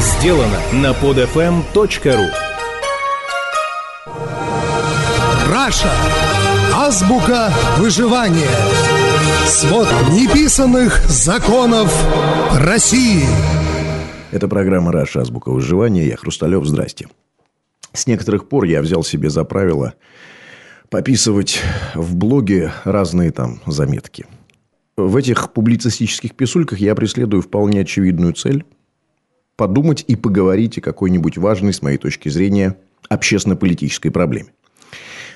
сделано на podfm.ru Раша. Азбука выживания. Свод неписанных законов России. Это программа «Раша. Азбука выживания». Я Хрусталев. Здрасте. С некоторых пор я взял себе за правило пописывать в блоге разные там заметки. В этих публицистических писульках я преследую вполне очевидную цель – подумать и поговорить о какой-нибудь важной, с моей точки зрения, общественно-политической проблеме.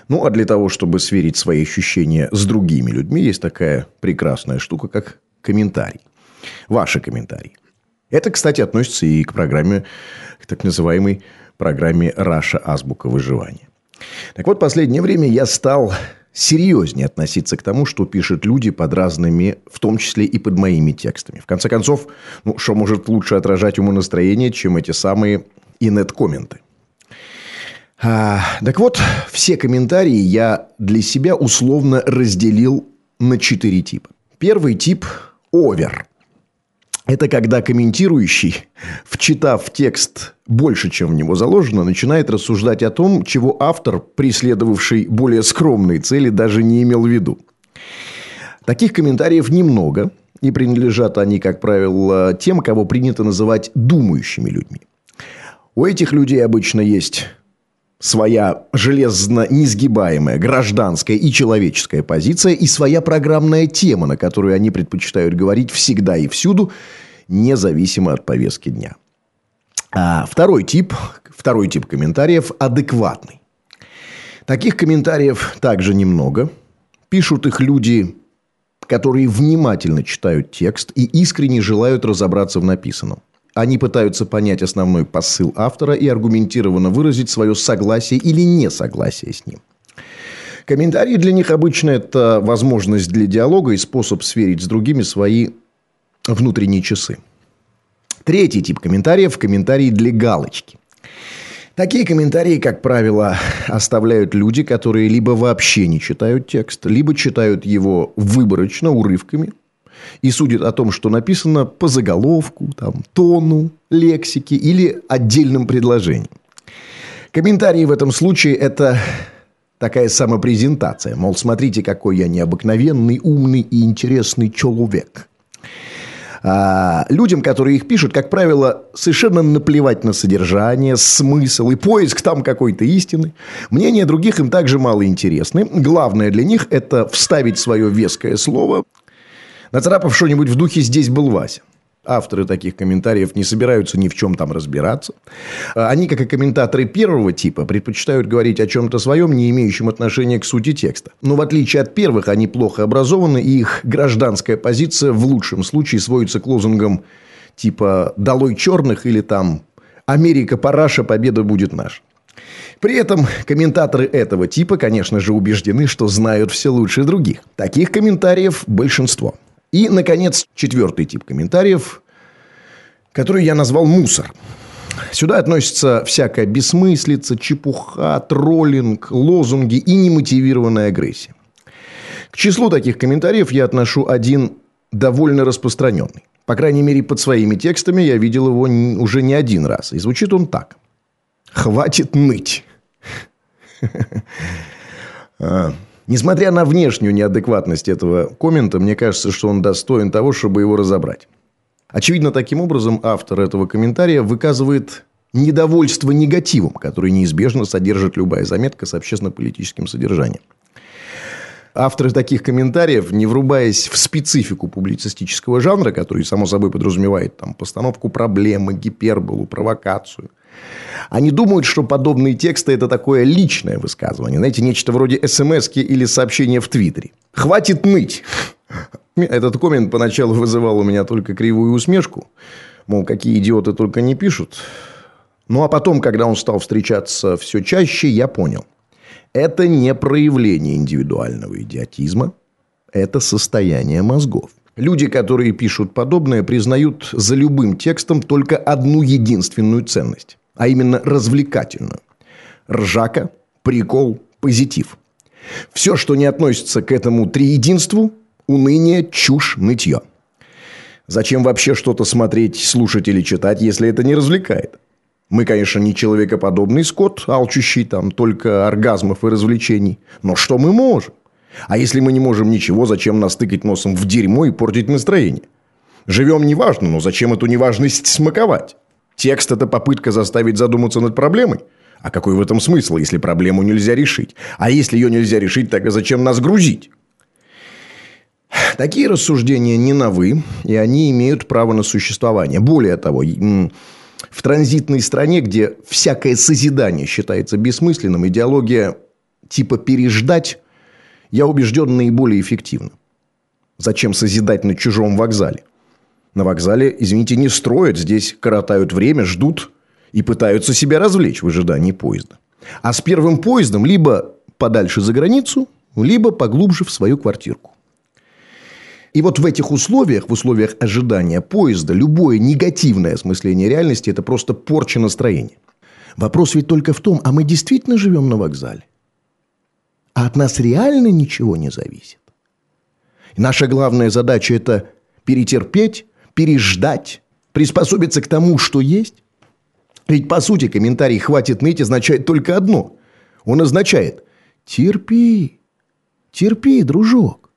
Ну, а для того, чтобы сверить свои ощущения с другими людьми, есть такая прекрасная штука, как комментарий. Ваши комментарии. Это, кстати, относится и к программе, к так называемой программе «Раша. Азбука выживания». Так вот, в последнее время я стал серьезнее относиться к тому, что пишут люди под разными, в том числе и под моими текстами. В конце концов, ну, что может лучше отражать умонастроение, чем эти самые инет-комменты. А, так вот, все комментарии я для себя условно разделил на четыре типа. Первый тип – овер. Это когда комментирующий, вчитав текст больше, чем в него заложено, начинает рассуждать о том, чего автор, преследовавший более скромные цели, даже не имел в виду. Таких комментариев немного, и принадлежат они, как правило, тем, кого принято называть думающими людьми. У этих людей обычно есть своя железно несгибаемая гражданская и человеческая позиция и своя программная тема, на которую они предпочитают говорить всегда и всюду, независимо от повестки дня. А второй тип, второй тип комментариев – адекватный. Таких комментариев также немного. Пишут их люди, которые внимательно читают текст и искренне желают разобраться в написанном. Они пытаются понять основной посыл автора и аргументированно выразить свое согласие или несогласие с ним. Комментарии для них обычно это возможность для диалога и способ сверить с другими свои внутренние часы. Третий тип комментариев – комментарии для галочки. Такие комментарии, как правило, оставляют люди, которые либо вообще не читают текст, либо читают его выборочно, урывками, и судит о том, что написано по заголовку, там, тону, лексике или отдельным предложением. Комментарии в этом случае – это такая самопрезентация. Мол, смотрите, какой я необыкновенный, умный и интересный человек. А людям, которые их пишут, как правило, совершенно наплевать на содержание, смысл и поиск там какой-то истины. Мнения других им также мало интересны. Главное для них – это вставить свое веское слово, Нацарапав что-нибудь в духе «здесь был Вася». Авторы таких комментариев не собираются ни в чем там разбираться. А они, как и комментаторы первого типа, предпочитают говорить о чем-то своем, не имеющем отношения к сути текста. Но в отличие от первых, они плохо образованы, и их гражданская позиция в лучшем случае сводится к лозунгам типа «долой черных» или там «Америка параша, победа будет наша». При этом комментаторы этого типа, конечно же, убеждены, что знают все лучше других. Таких комментариев большинство – и, наконец, четвертый тип комментариев, который я назвал «мусор». Сюда относится всякая бессмыслица, чепуха, троллинг, лозунги и немотивированная агрессия. К числу таких комментариев я отношу один довольно распространенный. По крайней мере, под своими текстами я видел его уже не один раз. И звучит он так. «Хватит ныть». Несмотря на внешнюю неадекватность этого коммента, мне кажется, что он достоин того, чтобы его разобрать. Очевидно, таким образом автор этого комментария выказывает недовольство негативом, который неизбежно содержит любая заметка с общественно-политическим содержанием. Авторы таких комментариев, не врубаясь в специфику публицистического жанра, который, само собой, подразумевает там, постановку проблемы, гиперболу, провокацию, они думают, что подобные тексты – это такое личное высказывание. Знаете, нечто вроде смс или сообщения в Твиттере. «Хватит ныть!» Этот коммент поначалу вызывал у меня только кривую усмешку. Мол, какие идиоты только не пишут. Ну, а потом, когда он стал встречаться все чаще, я понял. Это не проявление индивидуального идиотизма. Это состояние мозгов. Люди, которые пишут подобное, признают за любым текстом только одну единственную ценность а именно развлекательную. Ржака, прикол, позитив. Все, что не относится к этому триединству – уныние, чушь, нытье. Зачем вообще что-то смотреть, слушать или читать, если это не развлекает? Мы, конечно, не человекоподобный скот, алчущий там только оргазмов и развлечений. Но что мы можем? А если мы не можем ничего, зачем нас тыкать носом в дерьмо и портить настроение? Живем неважно, но зачем эту неважность смаковать? Текст – это попытка заставить задуматься над проблемой? А какой в этом смысл, если проблему нельзя решить? А если ее нельзя решить, тогда зачем нас грузить? Такие рассуждения не новы, и они имеют право на существование. Более того, в транзитной стране, где всякое созидание считается бессмысленным, идеология типа «переждать» я убежден, наиболее эффективна. Зачем созидать на чужом вокзале? На вокзале, извините, не строят, здесь коротают время, ждут и пытаются себя развлечь в ожидании поезда. А с первым поездом либо подальше за границу, либо поглубже в свою квартирку. И вот в этих условиях, в условиях ожидания поезда, любое негативное осмысление реальности – это просто порча настроения. Вопрос ведь только в том, а мы действительно живем на вокзале? А от нас реально ничего не зависит? И наша главная задача – это перетерпеть, переждать, приспособиться к тому, что есть? Ведь, по сути, комментарий «хватит ныть» означает только одно. Он означает «терпи, терпи, дружок».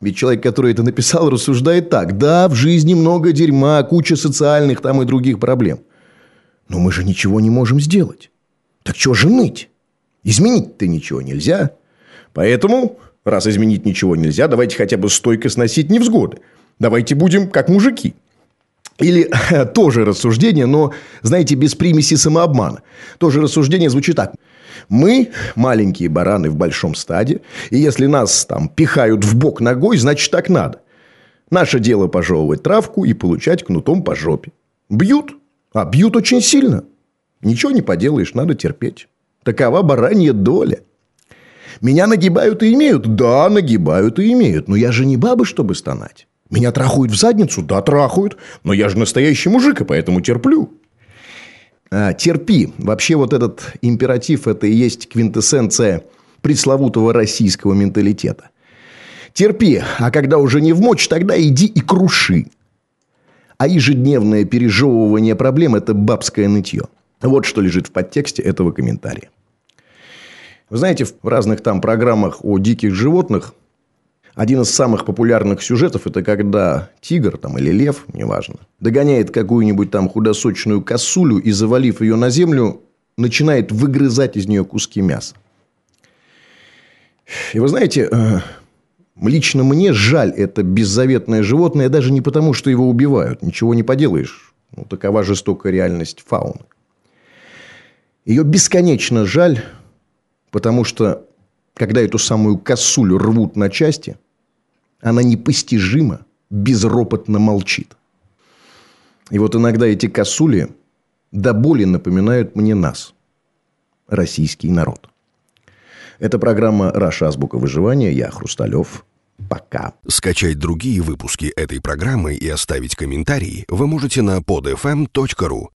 Ведь человек, который это написал, рассуждает так. Да, в жизни много дерьма, куча социальных там и других проблем. Но мы же ничего не можем сделать. Так что же ныть? Изменить-то ничего нельзя. Поэтому, раз изменить ничего нельзя, давайте хотя бы стойко сносить невзгоды. Давайте будем как мужики. Или тоже рассуждение, но, знаете, без примеси самообмана. Тоже рассуждение звучит так. Мы маленькие бараны в большом стаде, и если нас там пихают в бок ногой, значит так надо. Наше дело пожевывать травку и получать кнутом по жопе. Бьют, а бьют очень сильно. Ничего не поделаешь, надо терпеть. Такова баранья доля. Меня нагибают и имеют? Да, нагибают и имеют. Но я же не баба, чтобы стонать. Меня трахают в задницу? Да, трахают. Но я же настоящий мужик, и поэтому терплю. А, терпи. Вообще вот этот императив – это и есть квинтэссенция пресловутого российского менталитета. Терпи, а когда уже не в мочь, тогда иди и круши. А ежедневное пережевывание проблем – это бабское нытье. Вот что лежит в подтексте этого комментария. Вы знаете, в разных там программах о диких животных один из самых популярных сюжетов – это когда тигр там, или лев, неважно, догоняет какую-нибудь там худосочную косулю и, завалив ее на землю, начинает выгрызать из нее куски мяса. И вы знаете, э, лично мне жаль это беззаветное животное даже не потому, что его убивают. Ничего не поделаешь. Ну, такова жестокая реальность фауны. Ее бесконечно жаль, потому что когда эту самую косулю рвут на части, она непостижимо, безропотно молчит. И вот иногда эти косули до боли напоминают мне нас, российский народ. Это программа «Раша. Азбука выживания». Я Хрусталев. Пока. Скачать другие выпуски этой программы и оставить комментарии вы можете на podfm.ru.